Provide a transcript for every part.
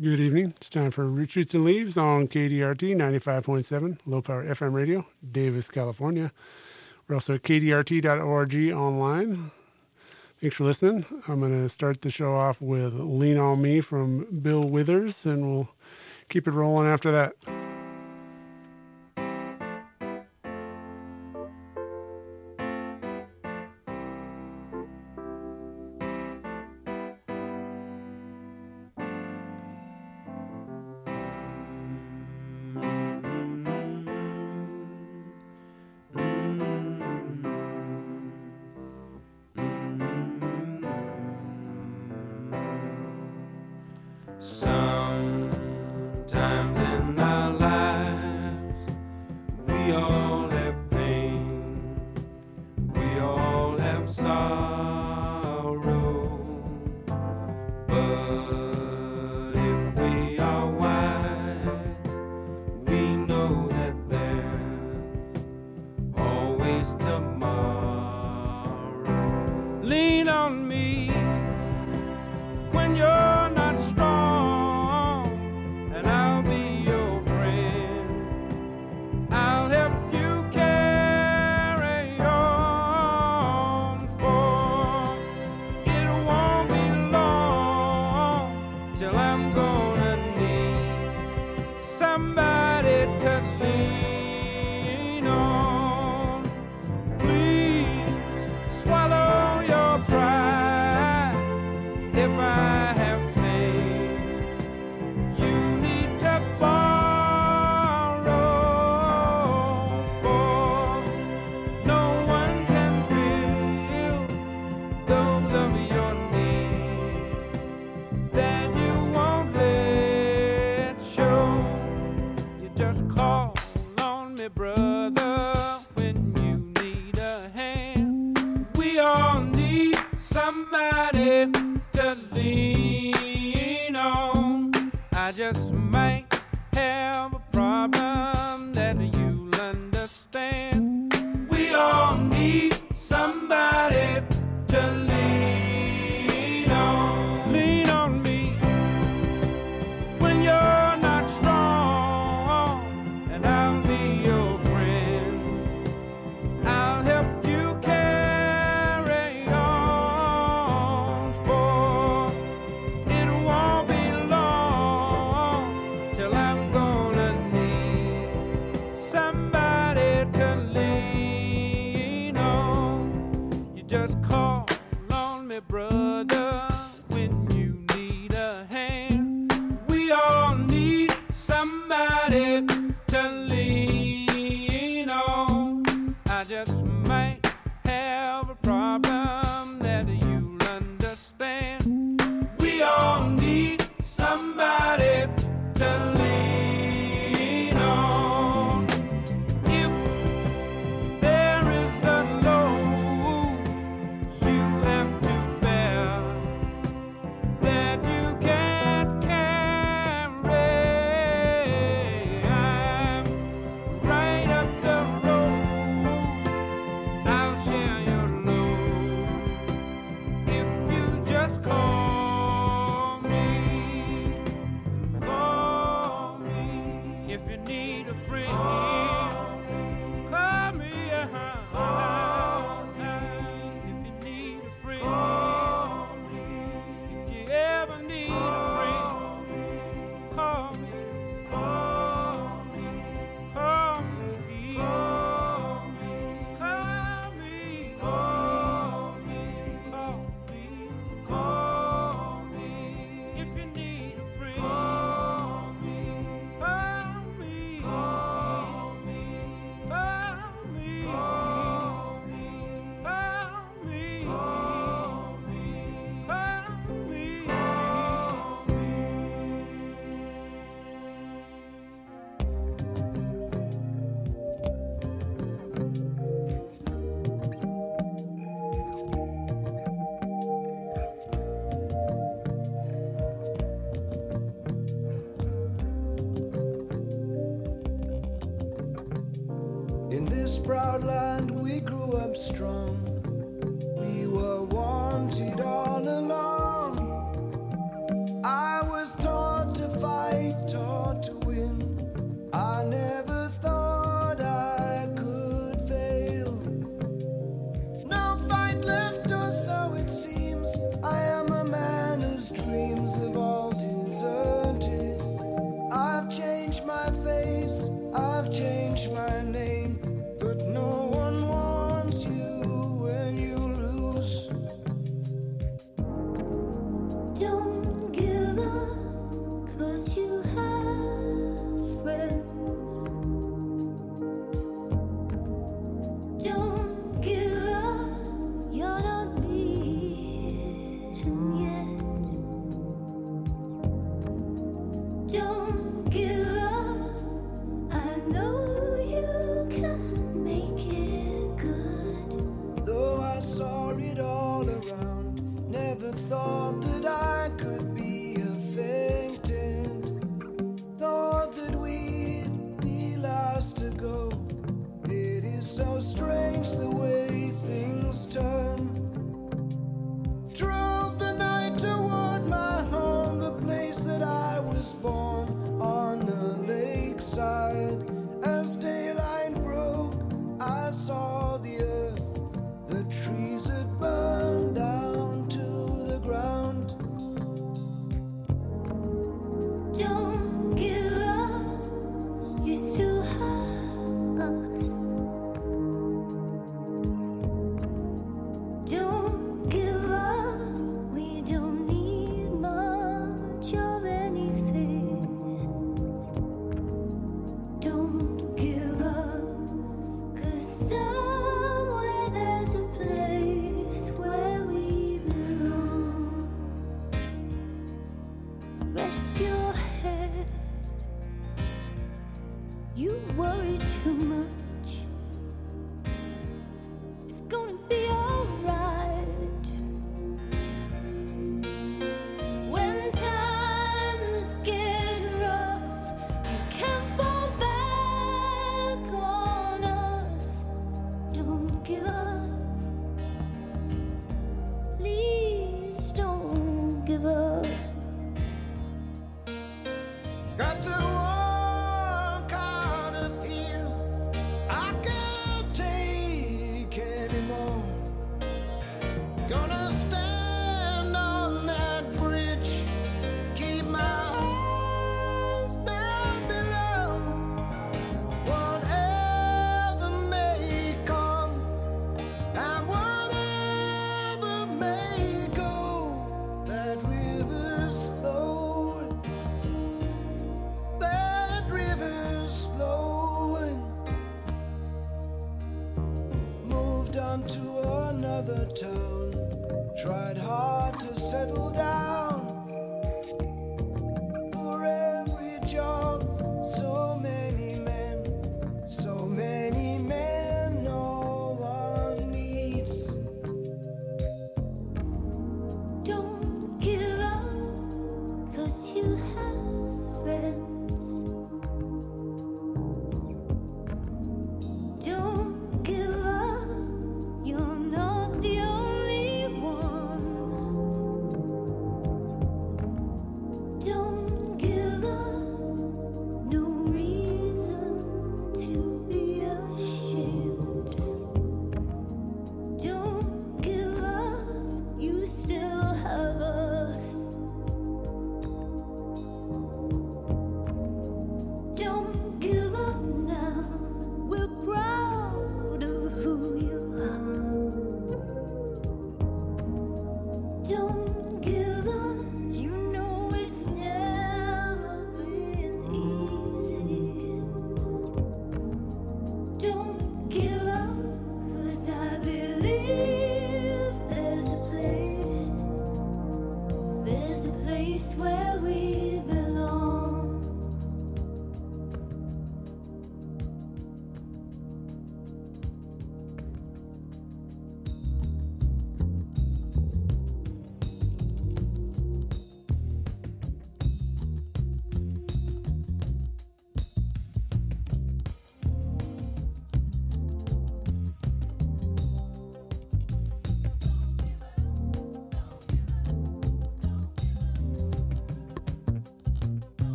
Good evening. It's time for Roots, and Leaves on KDRT 95.7, low power FM radio, Davis, California. We're also at kdrt.org online. Thanks for listening. I'm going to start the show off with Lean on Me from Bill Withers, and we'll keep it rolling after that.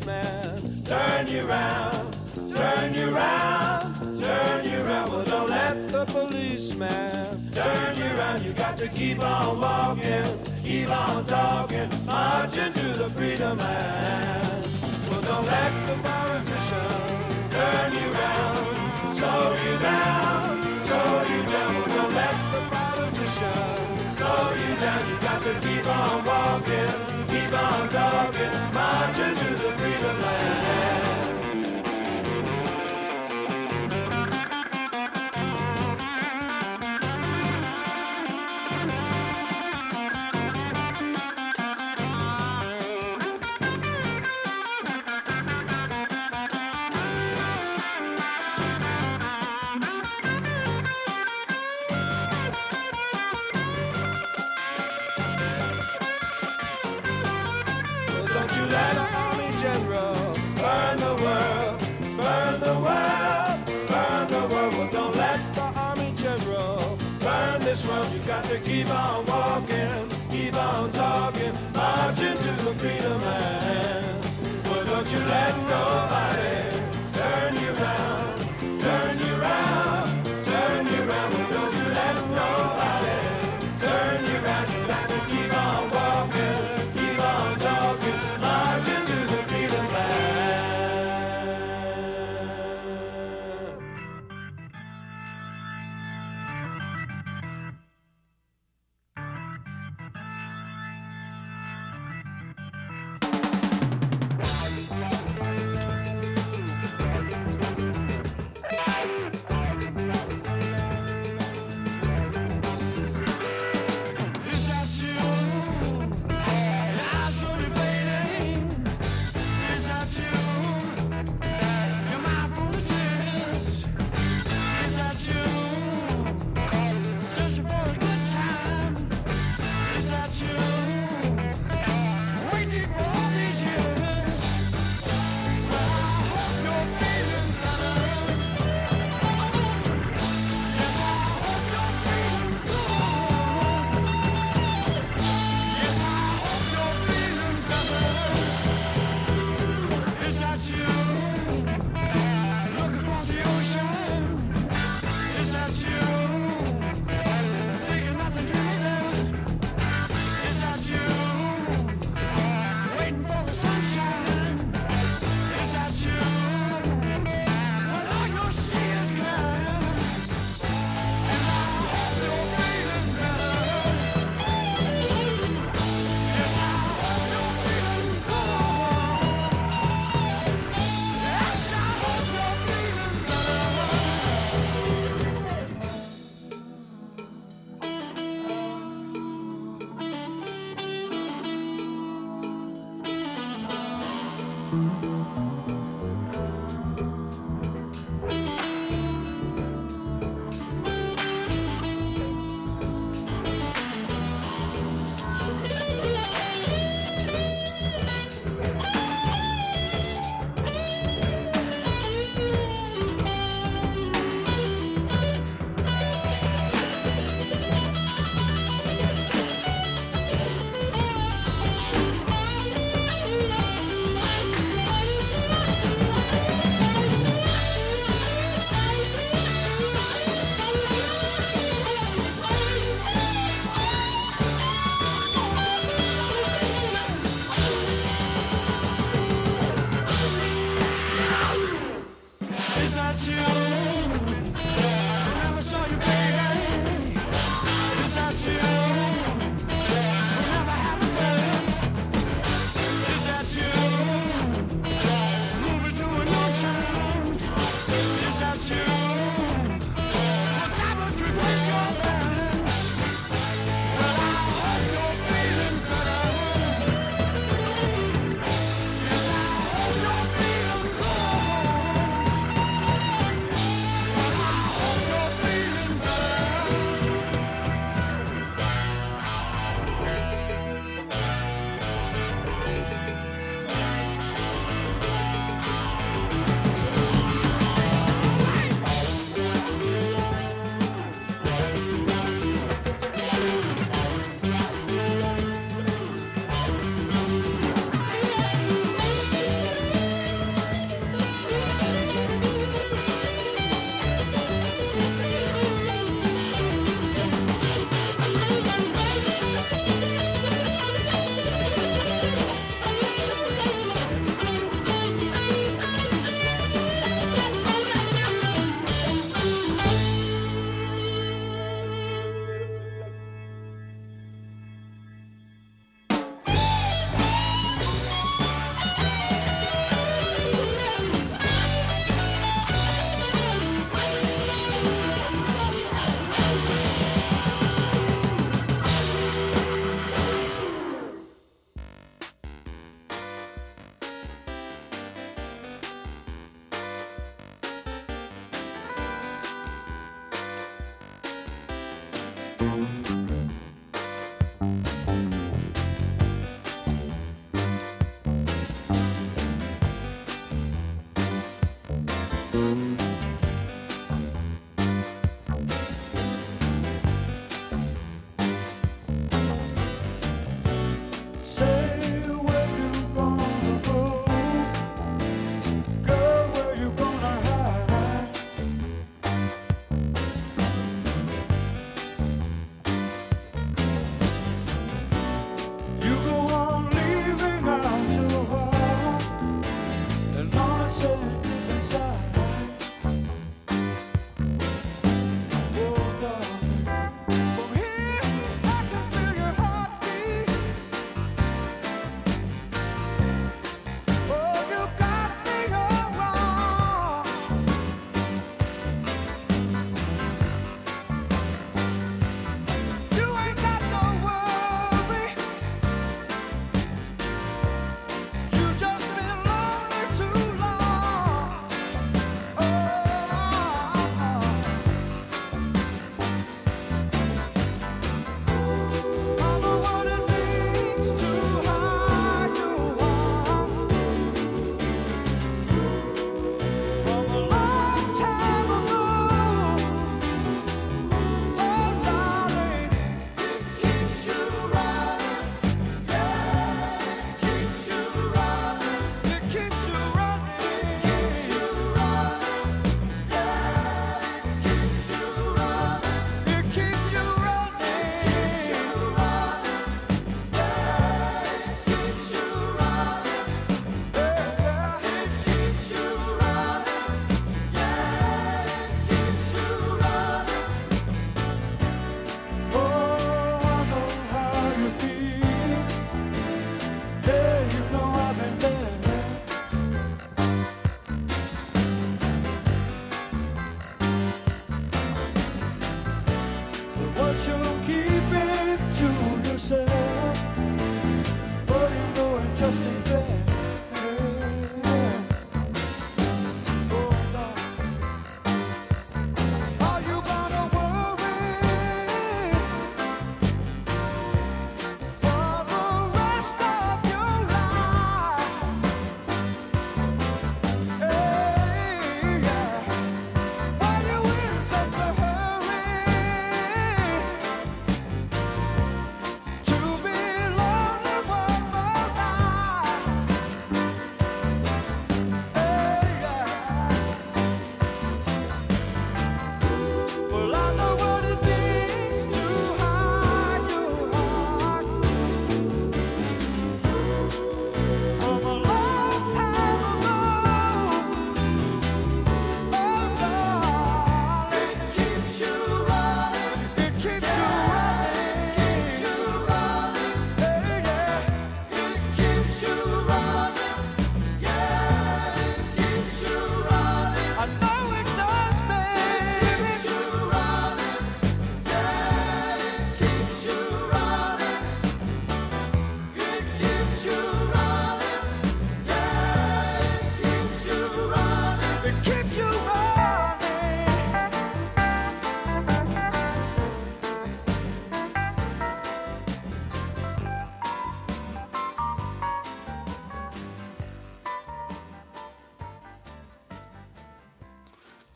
Turn you round, turn you round, turn you round. Well, don't let the policeman turn you round. You got to keep on walking, keep on talking, marching to the freedom land. Well, don't let the politician turn you round, slow you down, slow you down. Well, don't let the politician slow you down. You got to keep on walking, on talking, marching to the freedom land.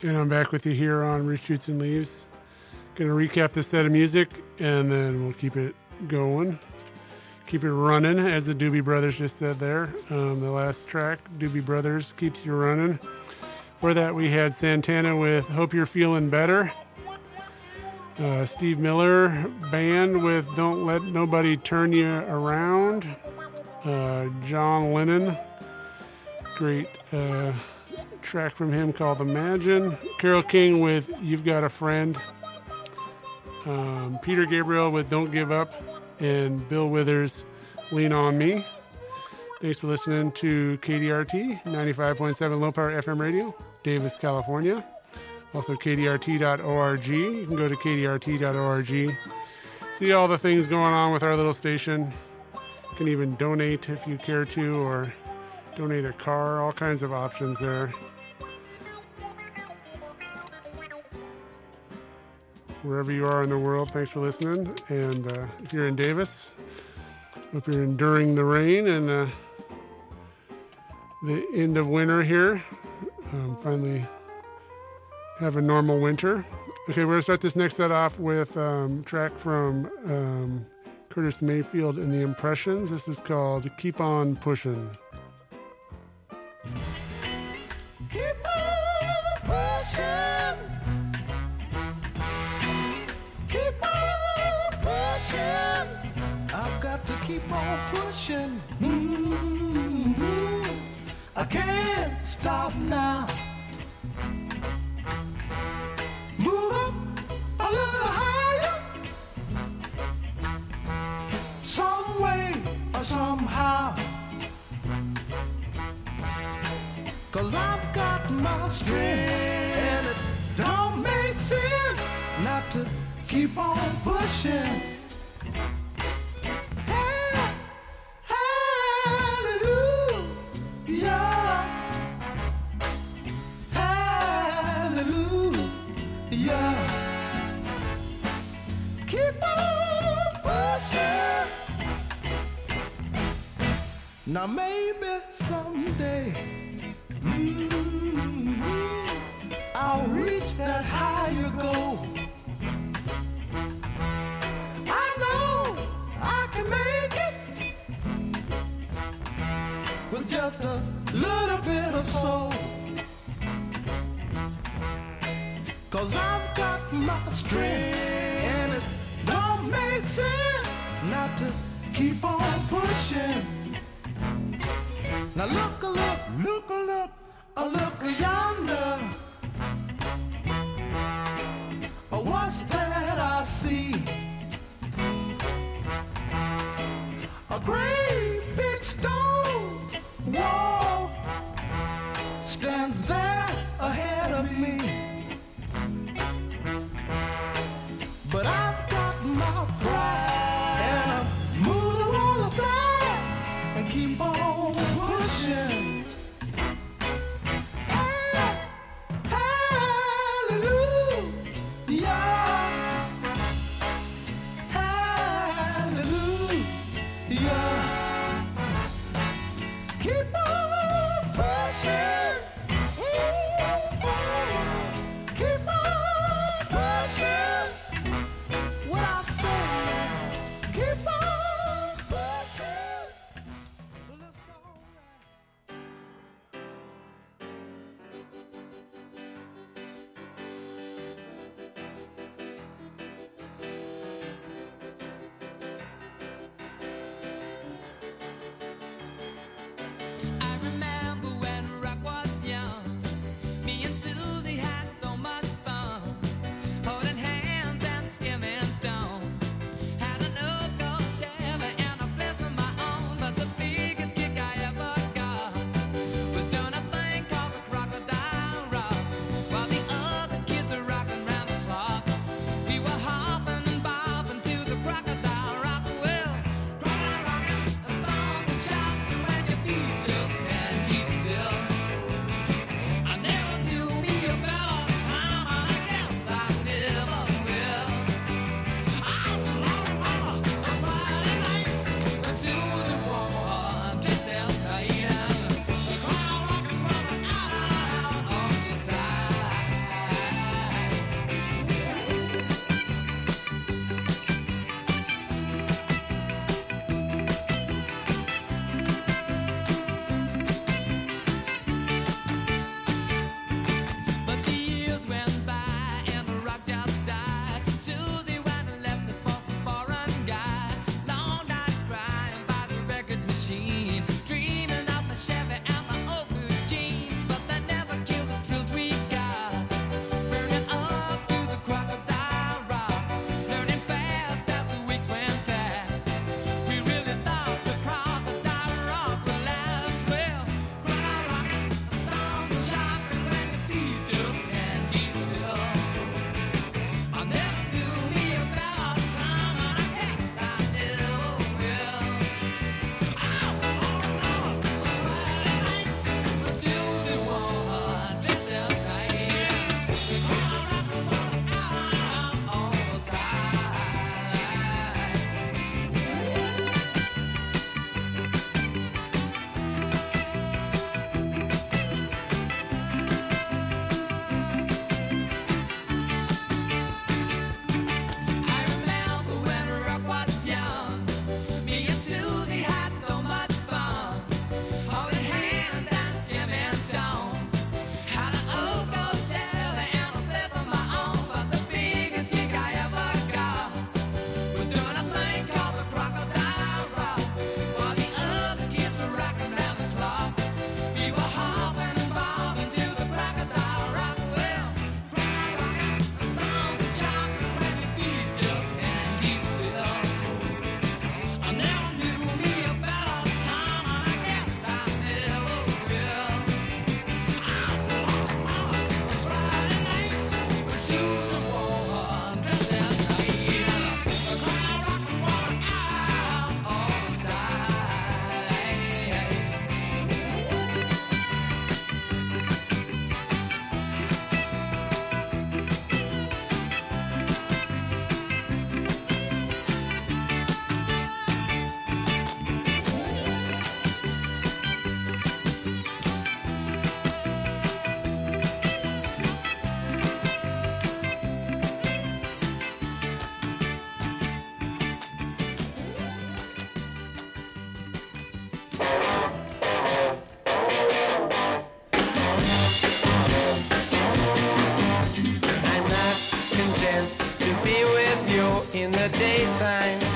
And I'm back with you here on Roots Shoots and Leaves. Gonna recap this set of music and then we'll keep it going. Keep it running, as the Doobie Brothers just said there. Um, the last track, Doobie Brothers, keeps you running. For that, we had Santana with Hope You're Feeling Better. Uh, Steve Miller Band with Don't Let Nobody Turn You Around. Uh, John Lennon, great uh, track from him called Imagine. Carole King with You've Got a Friend. Um, Peter Gabriel with Don't Give Up. And Bill Withers, Lean On Me. Thanks for listening to KDRT 95.7 low power FM radio, Davis, California. Also, kdrt.org. You can go to kdrt.org. See all the things going on with our little station. You can even donate if you care to, or donate a car, all kinds of options there. wherever you are in the world. Thanks for listening. And uh, if you're in Davis, hope you're enduring the rain and uh, the end of winter here. Um, finally have a normal winter. Okay, we're to start this next set off with um, track from um, Curtis Mayfield and the Impressions. This is called Keep On Pushing. Keep on pushing. Mm-hmm. I can't stop now. Move up a little higher. Some way or somehow. Cause I've got my strength and it don't make sense not to keep on pushing. Now maybe someday mm, I'll reach that higher goal. I know I can make it with just a little bit of soul. Cause I've got my strength and it don't make sense not to keep on pushing. Now look, a look, look, a look, a look a yonder. Oh, what's that I see? A great in the daytime.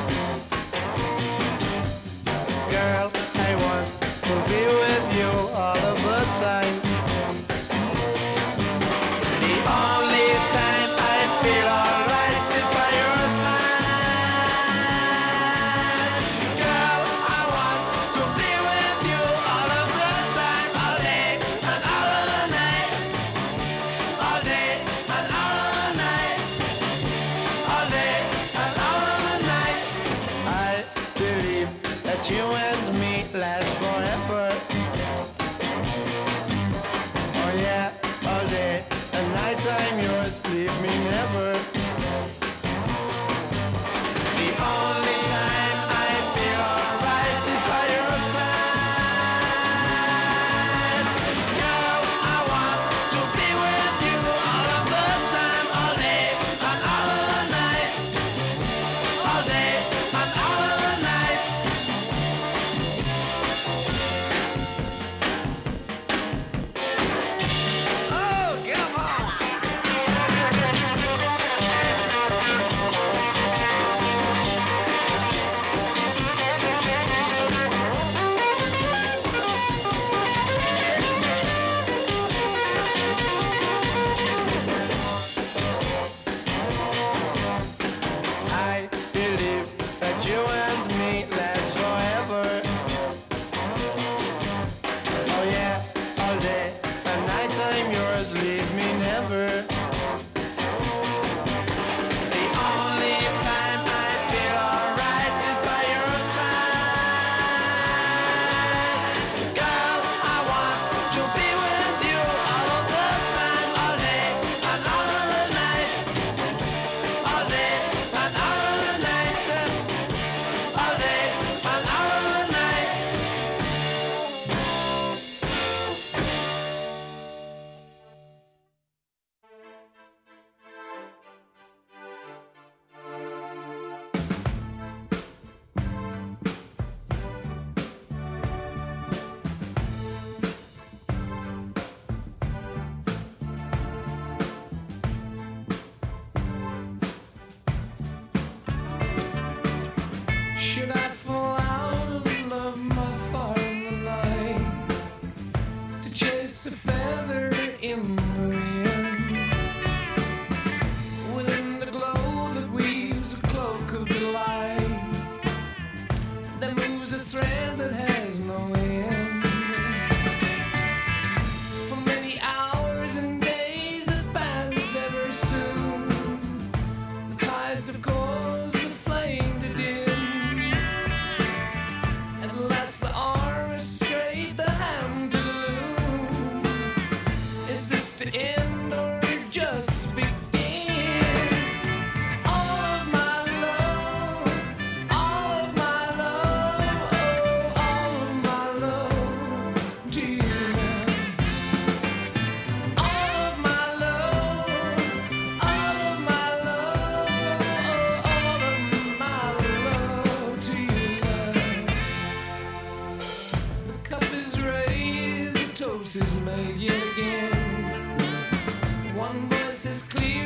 All of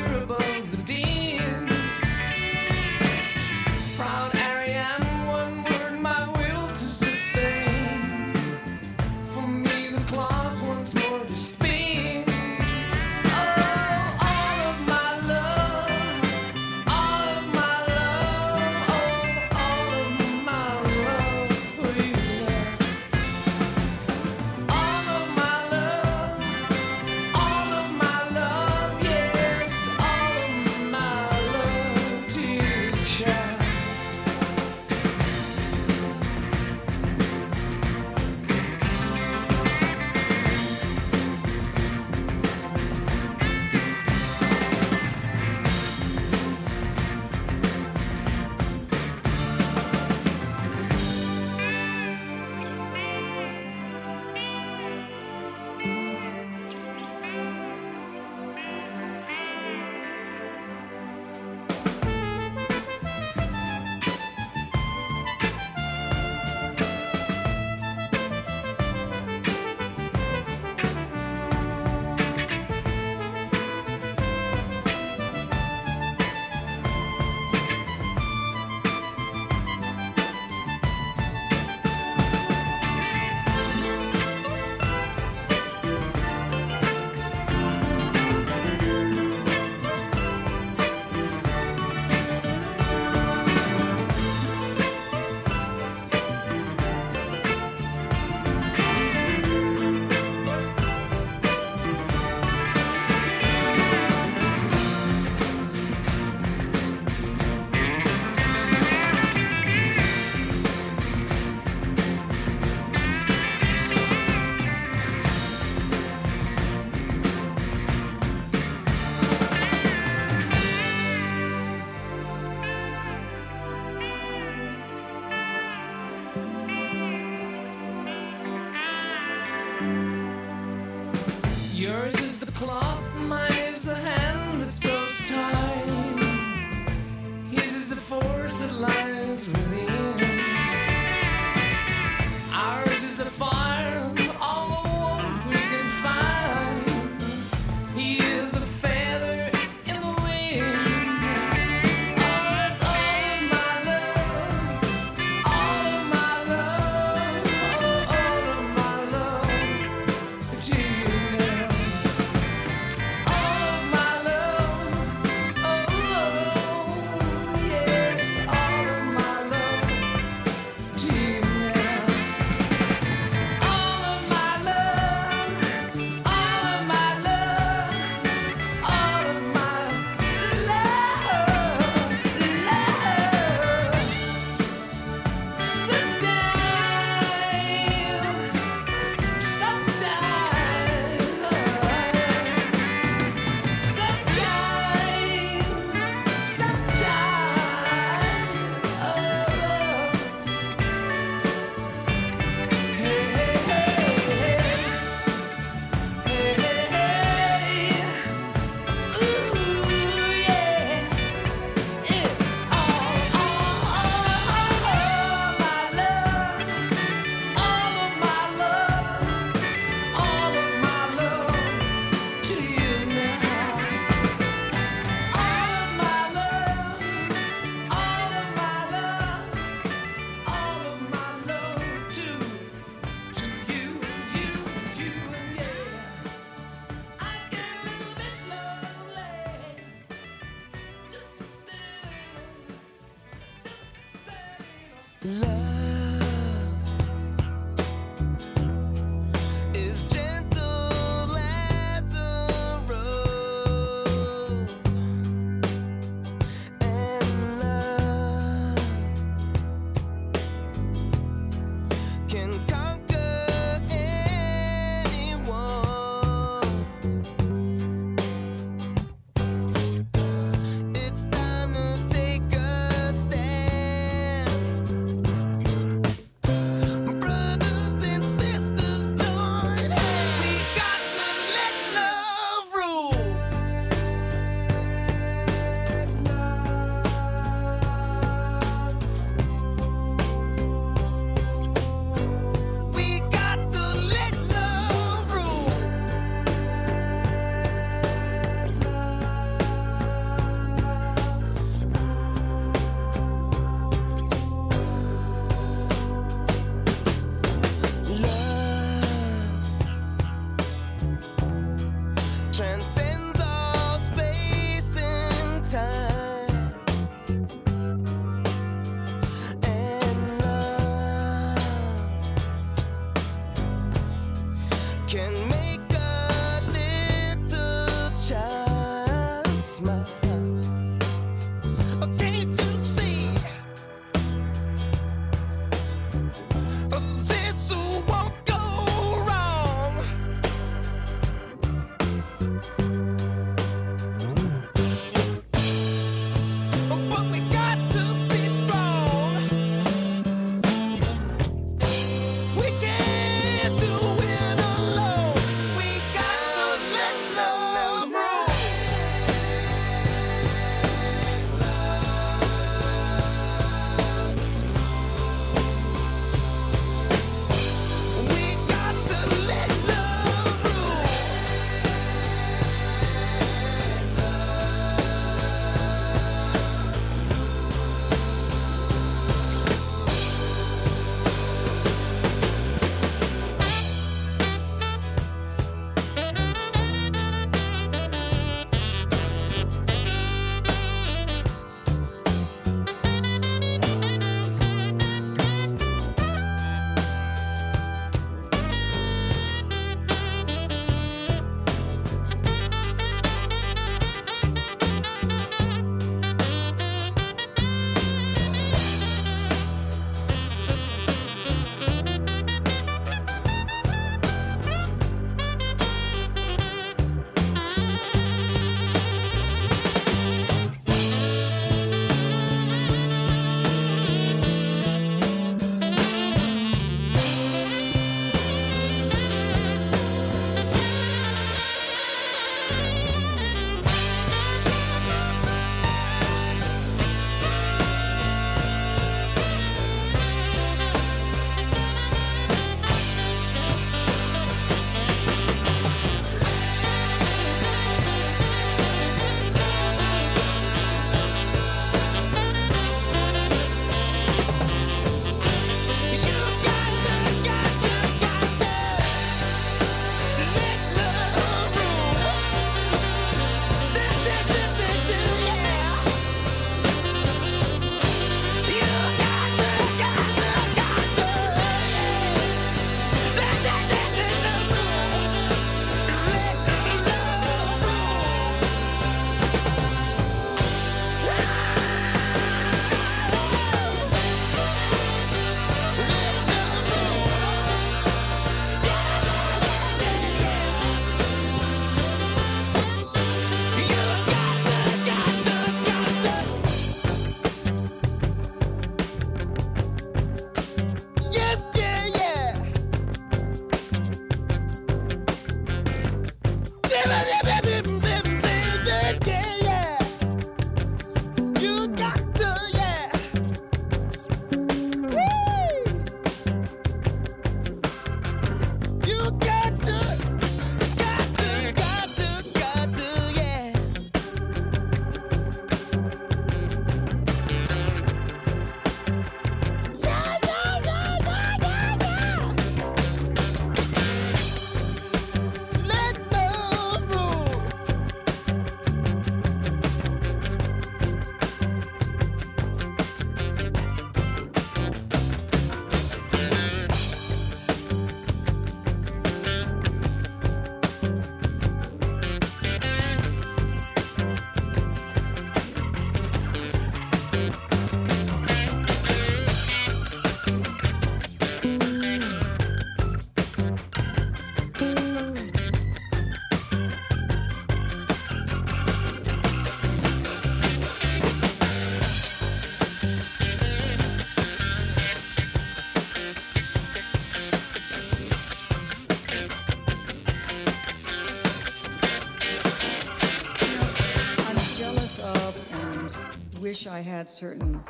I had certain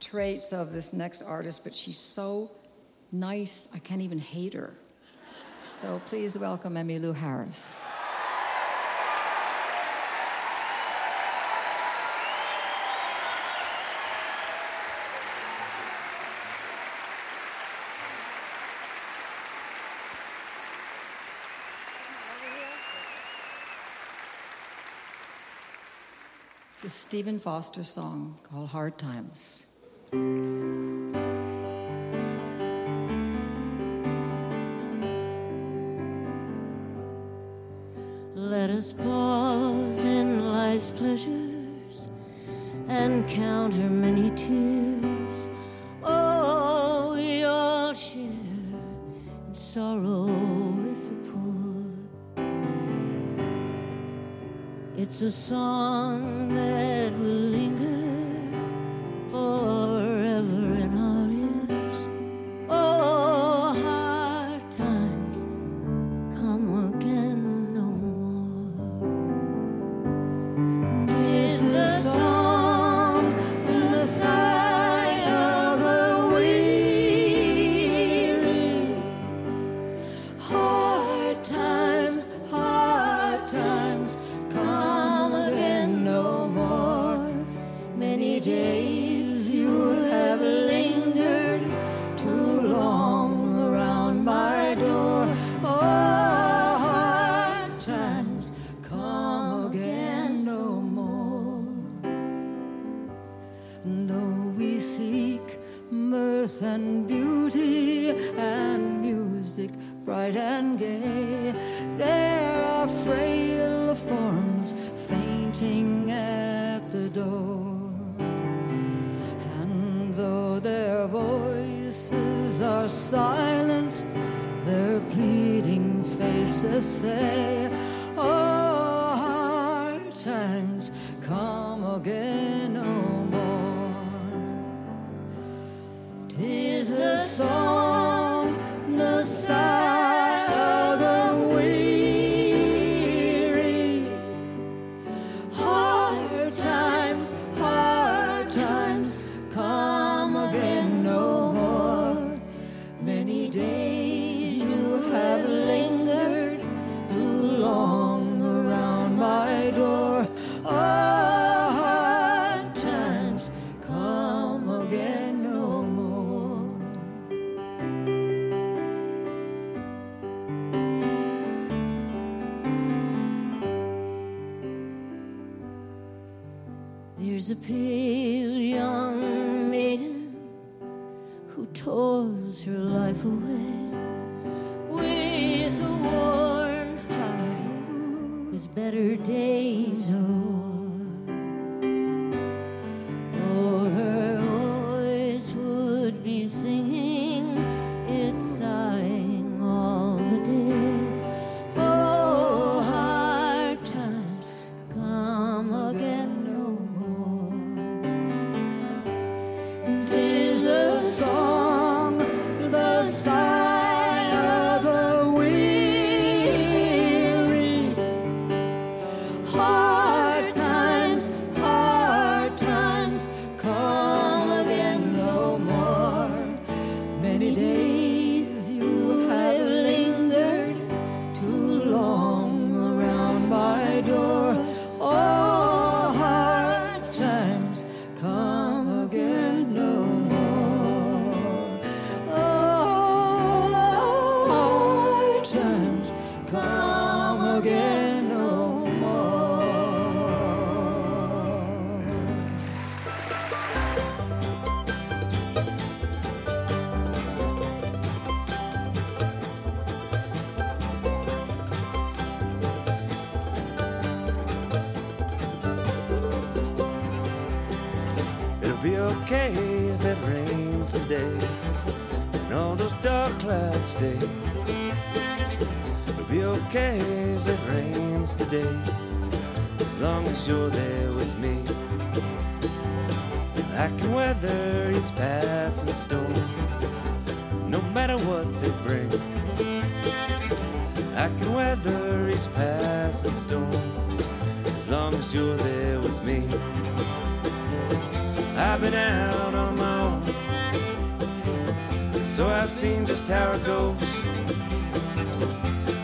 traits of this next artist, but she's so nice, I can't even hate her. So please welcome Emmylou Harris. Stephen Foster song called Hard Times. Let us pause in life's pleasures and count her many tears It's a song that will you're there with me. I've been out on my own, so I've seen just how it goes.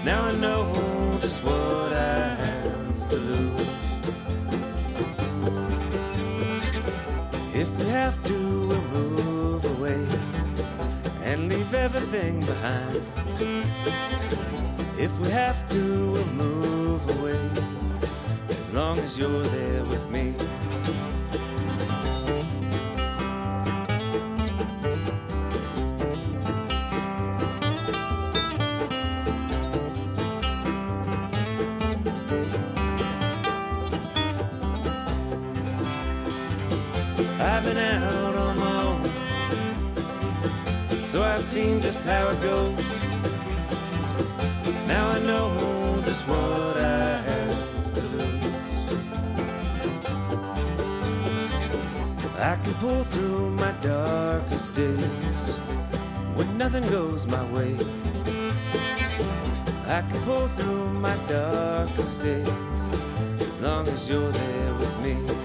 Now I know just what I have to lose. If we have to, we'll move away and leave everything behind. If we have to, we'll move long as you're there with me. I've been out on my own, so I've seen just how it goes. Now I know just what I can pull through my darkest days when nothing goes my way. I can pull through my darkest days as long as you're there with me.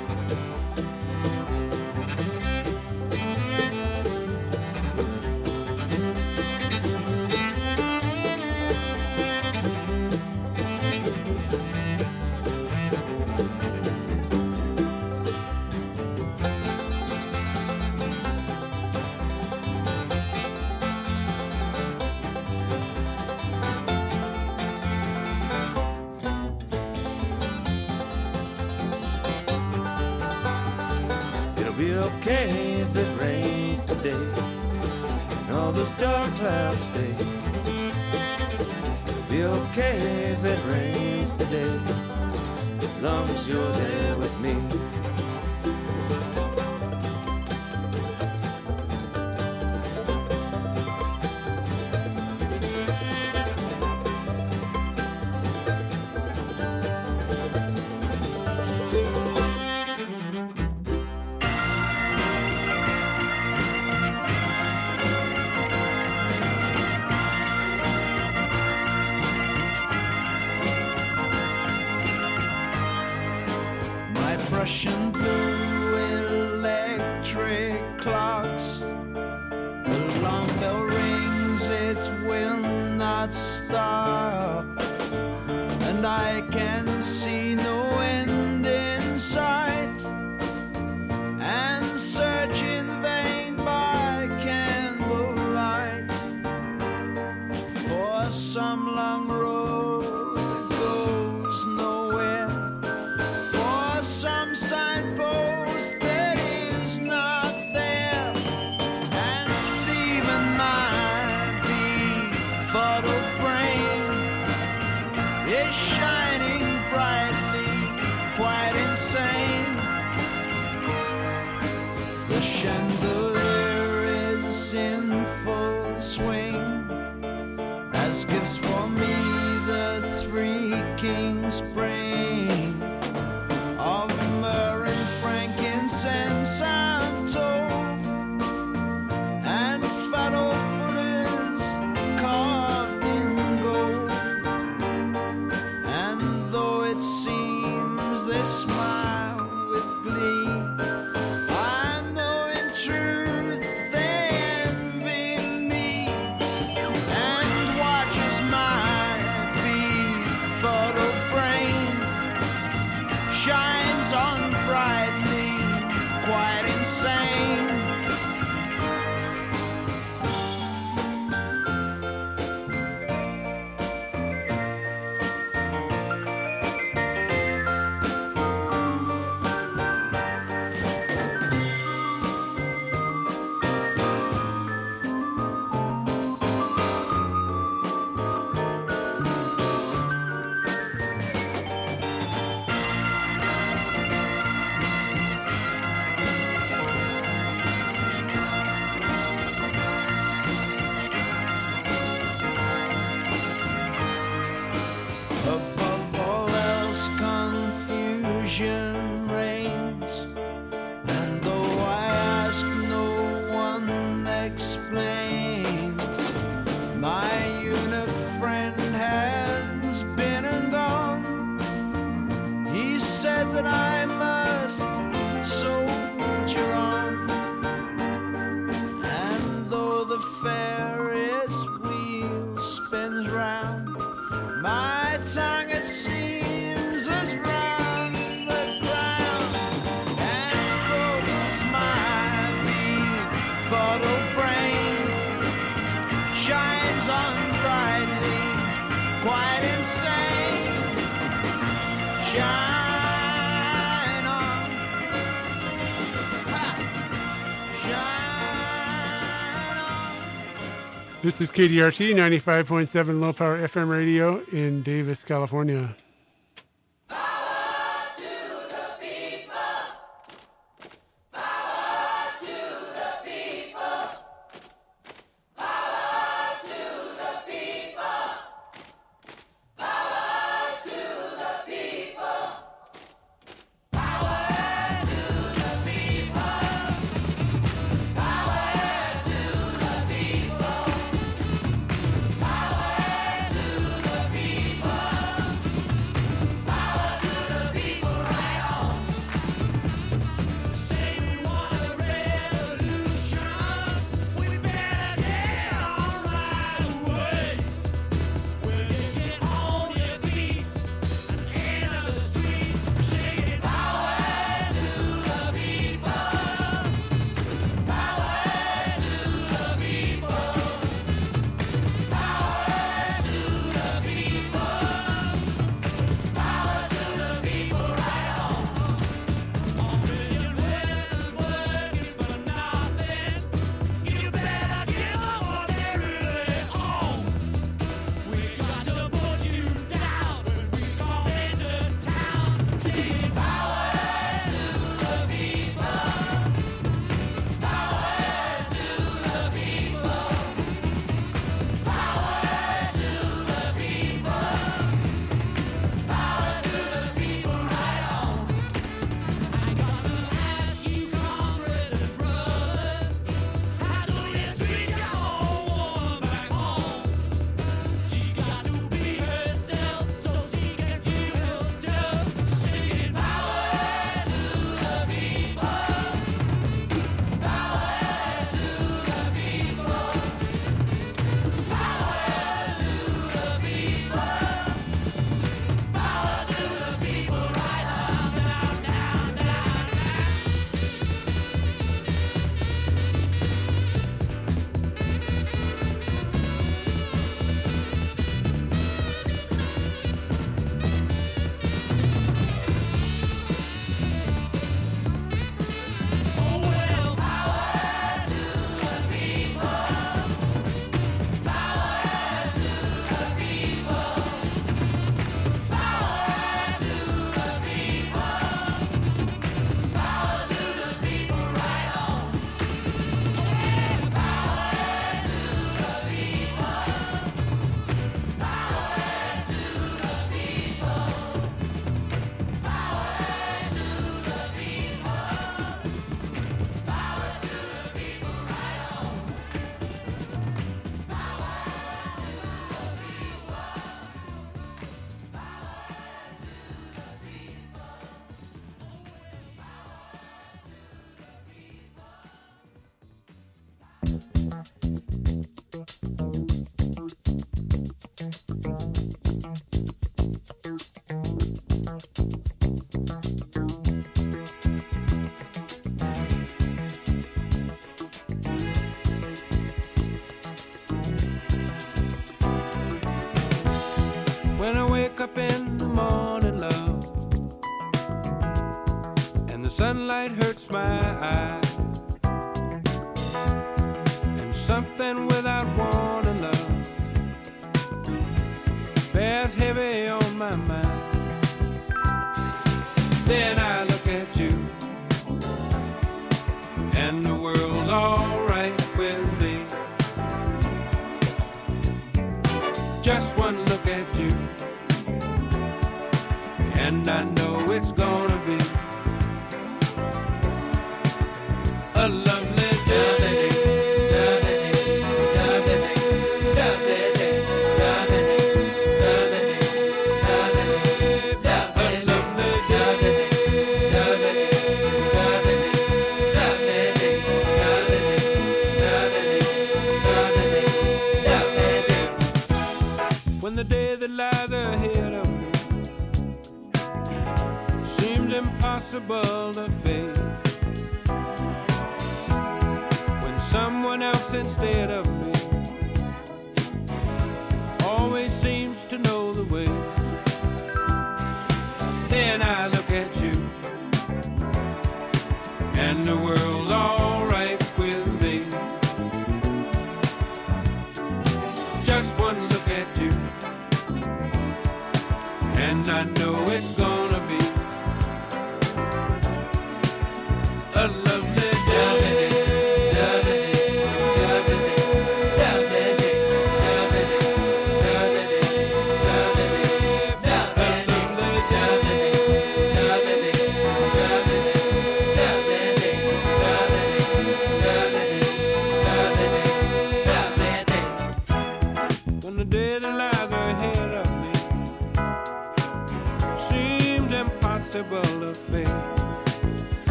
This is KDRT 95.7 Low Power FM Radio in Davis, California.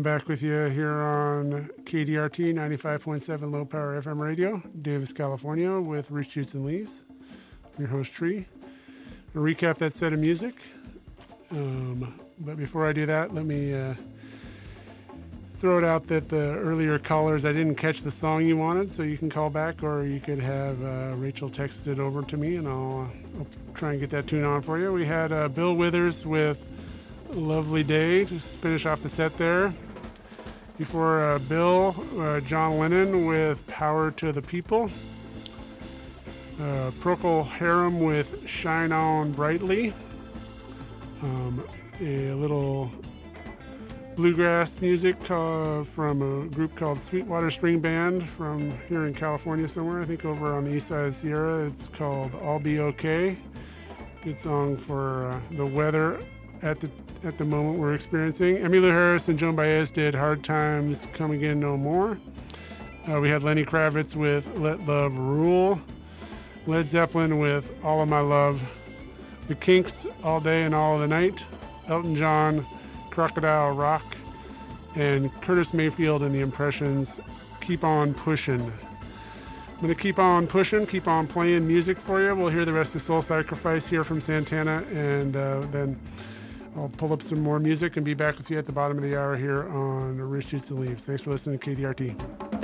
I'm back with you here on KDRT 95.7 low power FM radio, Davis, California, with Rich Shoots and Leaves. I'm your host, Tree. Recap that set of music. Um, but before I do that, let me uh, throw it out that the earlier callers, I didn't catch the song you wanted, so you can call back or you could have uh, Rachel text it over to me and I'll, uh, I'll try and get that tune on for you. We had uh, Bill Withers with Lovely Day to finish off the set there. Before uh, Bill, uh, John Lennon with Power to the People. Uh, Procol Harum with Shine On Brightly. Um, a little bluegrass music uh, from a group called Sweetwater String Band from here in California somewhere. I think over on the east side of Sierra. It's called I'll Be Okay. Good song for uh, the weather at the at the moment we're experiencing. Emmylou Harris and Joan Baez did Hard Times Come Again No More. Uh, we had Lenny Kravitz with Let Love Rule. Led Zeppelin with All of My Love. The Kinks All Day and All of the Night. Elton John, Crocodile Rock. And Curtis Mayfield and the Impressions Keep On Pushing. I'm going to keep on pushing, keep on playing music for you. We'll hear the rest of Soul Sacrifice here from Santana, and uh, then I'll pull up some more music and be back with you at the bottom of the hour here on Rich Shoots and Leaves. Thanks for listening to KDRT.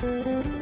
Beautiful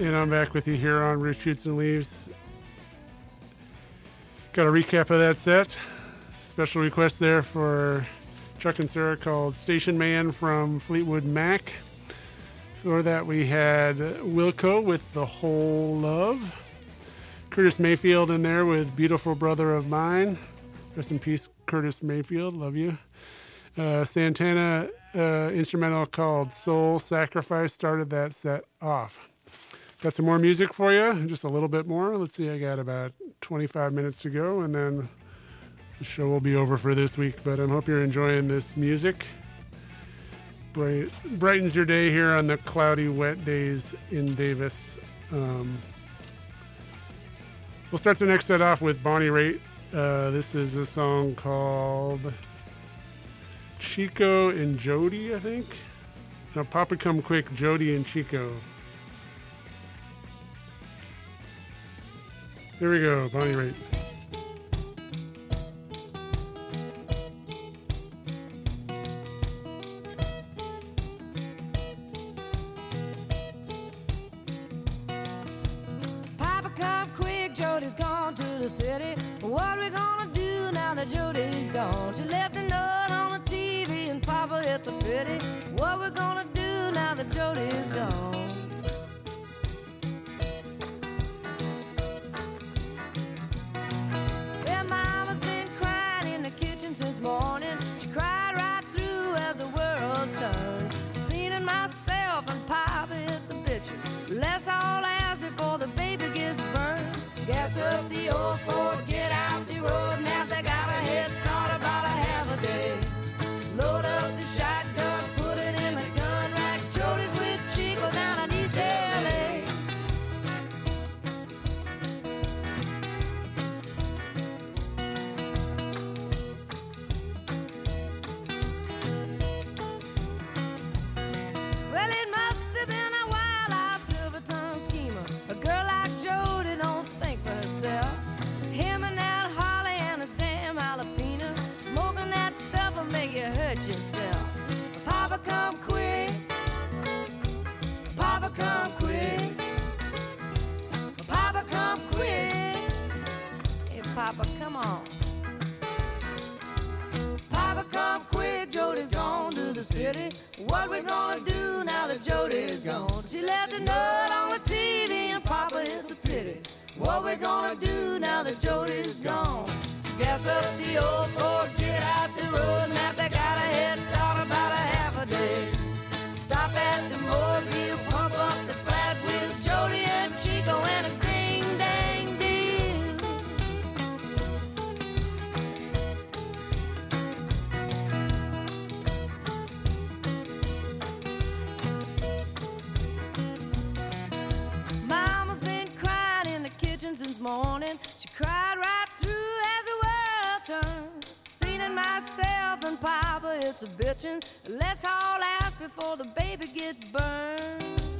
And I'm back with you here on Roots Shoots and Leaves. Got a recap of that set. Special request there for Chuck and Sarah called Station Man from Fleetwood Mac. For that, we had Wilco with The Whole Love. Curtis Mayfield in there with Beautiful Brother of Mine. Rest in peace, Curtis Mayfield. Love you. Uh, Santana uh, instrumental called Soul Sacrifice started that set off. Got some more music for you, just a little bit more. Let's see, I got about 25 minutes to go, and then the show will be over for this week. But I hope you're enjoying this music. Bright, brightens your day here on the cloudy, wet days in Davis. Um, we'll start the next set off with Bonnie Raitt. Uh, this is a song called Chico and Jody, I think. No, Papa Come Quick, Jody and Chico. Here we go, Bonnie Raitt. Papa, come quick, Jody's gone to the city. What are we gonna do now that Jody's gone? She left a note on the TV, and Papa, it's a pity. What we gonna do now that Jody's gone? Papa, come on. Papa, come quick, Jody's gone to the city. What we gonna do now that Jody's gone? She left a note on the TV, and Papa, it's a pity. What we gonna do now that Jody's gone? Gas up the old Ford, get out the road, now they got morning. She cried right through as the world turned. It myself and Papa, it's a bitchin'. Let's all ask before the baby gets burned.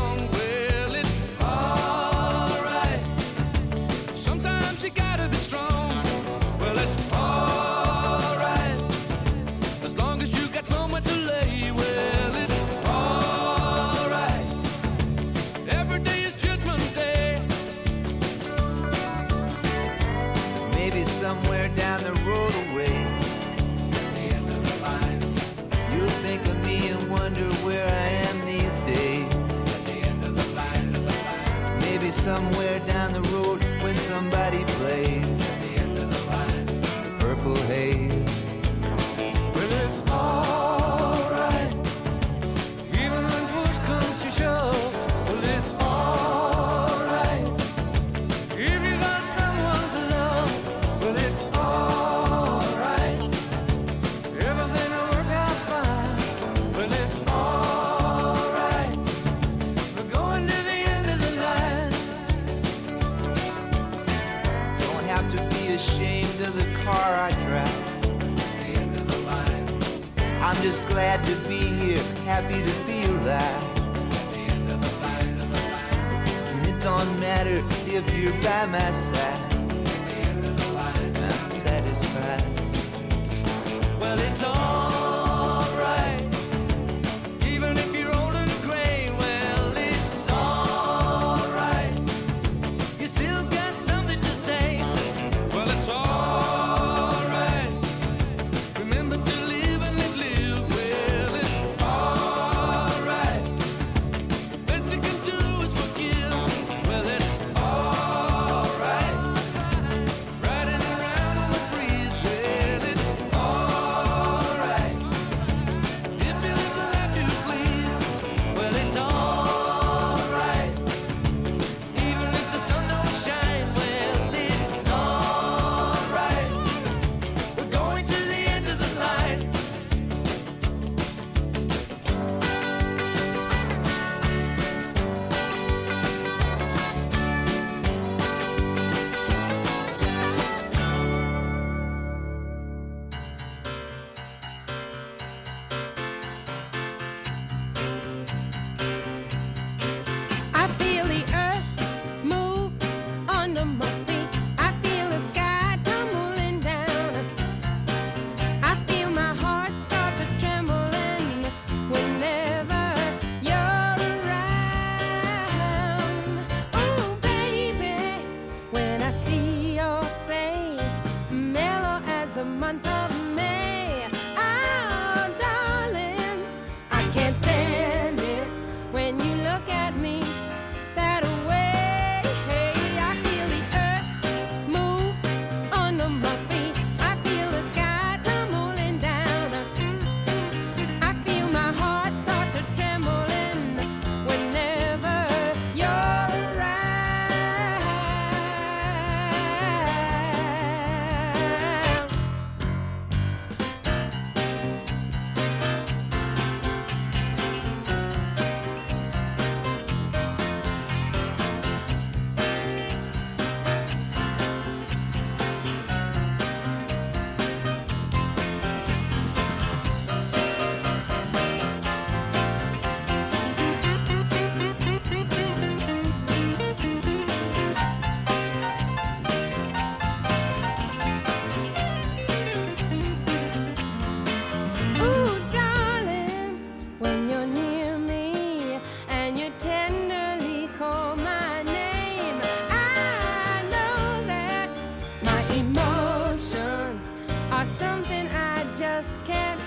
something I just can't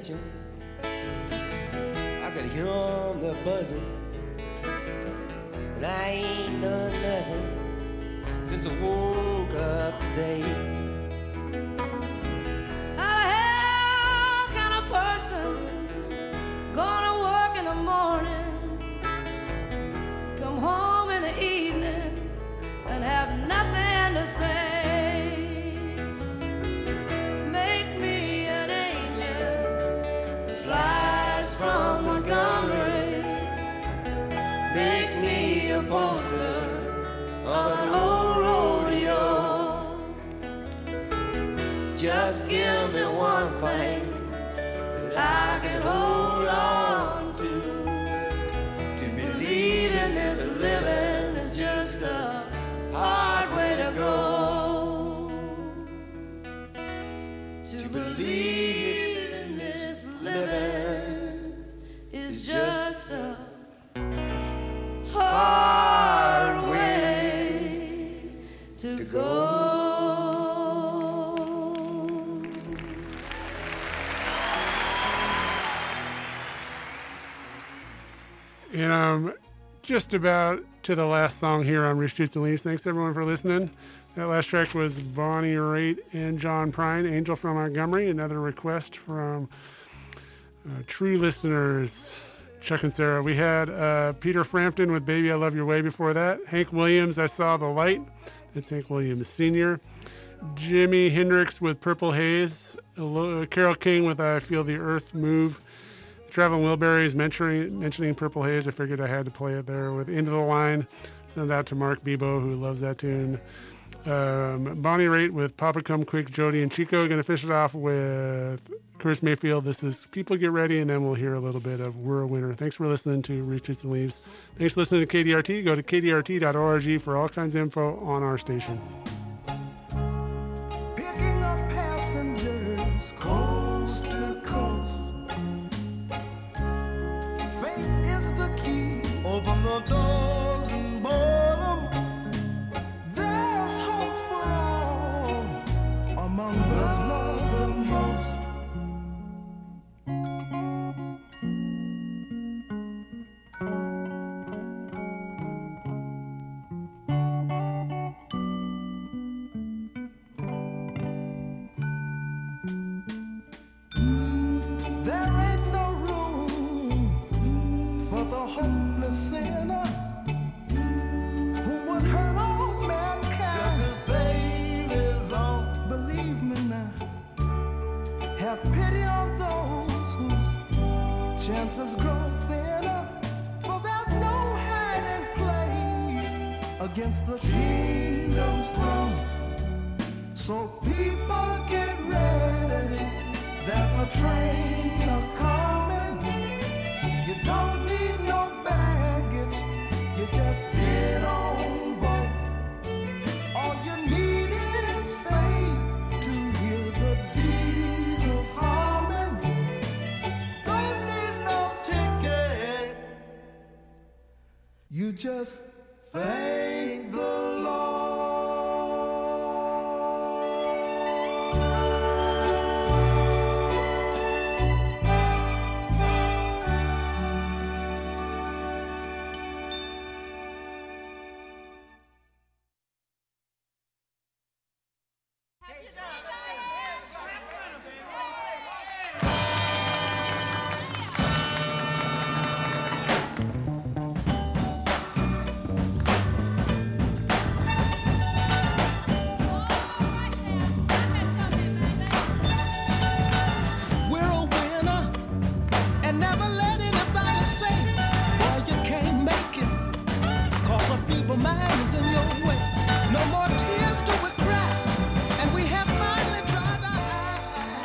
flies just about to the last song here on Roots Shoots and Leaves. Thanks everyone for listening. That last track was Bonnie Raitt and John Prine, Angel from Montgomery. Another request from uh, true listeners, Chuck and Sarah. We had uh, Peter Frampton with Baby I Love Your Way before that. Hank Williams, I Saw the Light. That's Hank Williams Sr. Jimi Hendrix with Purple Haze. Carole King with I Feel the Earth Move. Traveling Wilburys mentioning, mentioning Purple Haze. I figured I had to play it there with End of the Line. Send out to Mark Bebo, who loves that tune. Um, Bonnie Raitt with Papa Come Quick, Jody and Chico. Going to finish it off with Curtis Mayfield. This is People Get Ready, and then we'll hear a little bit of We're a Winner. Thanks for listening to Roots and Leaves. Thanks for listening to KDRT. Go to kdrt.org for all kinds of info on our station. Open the chances grow thinner. For there's no hiding place against the kingdom's throne. So people get ready. There's a train you just thank the Lord.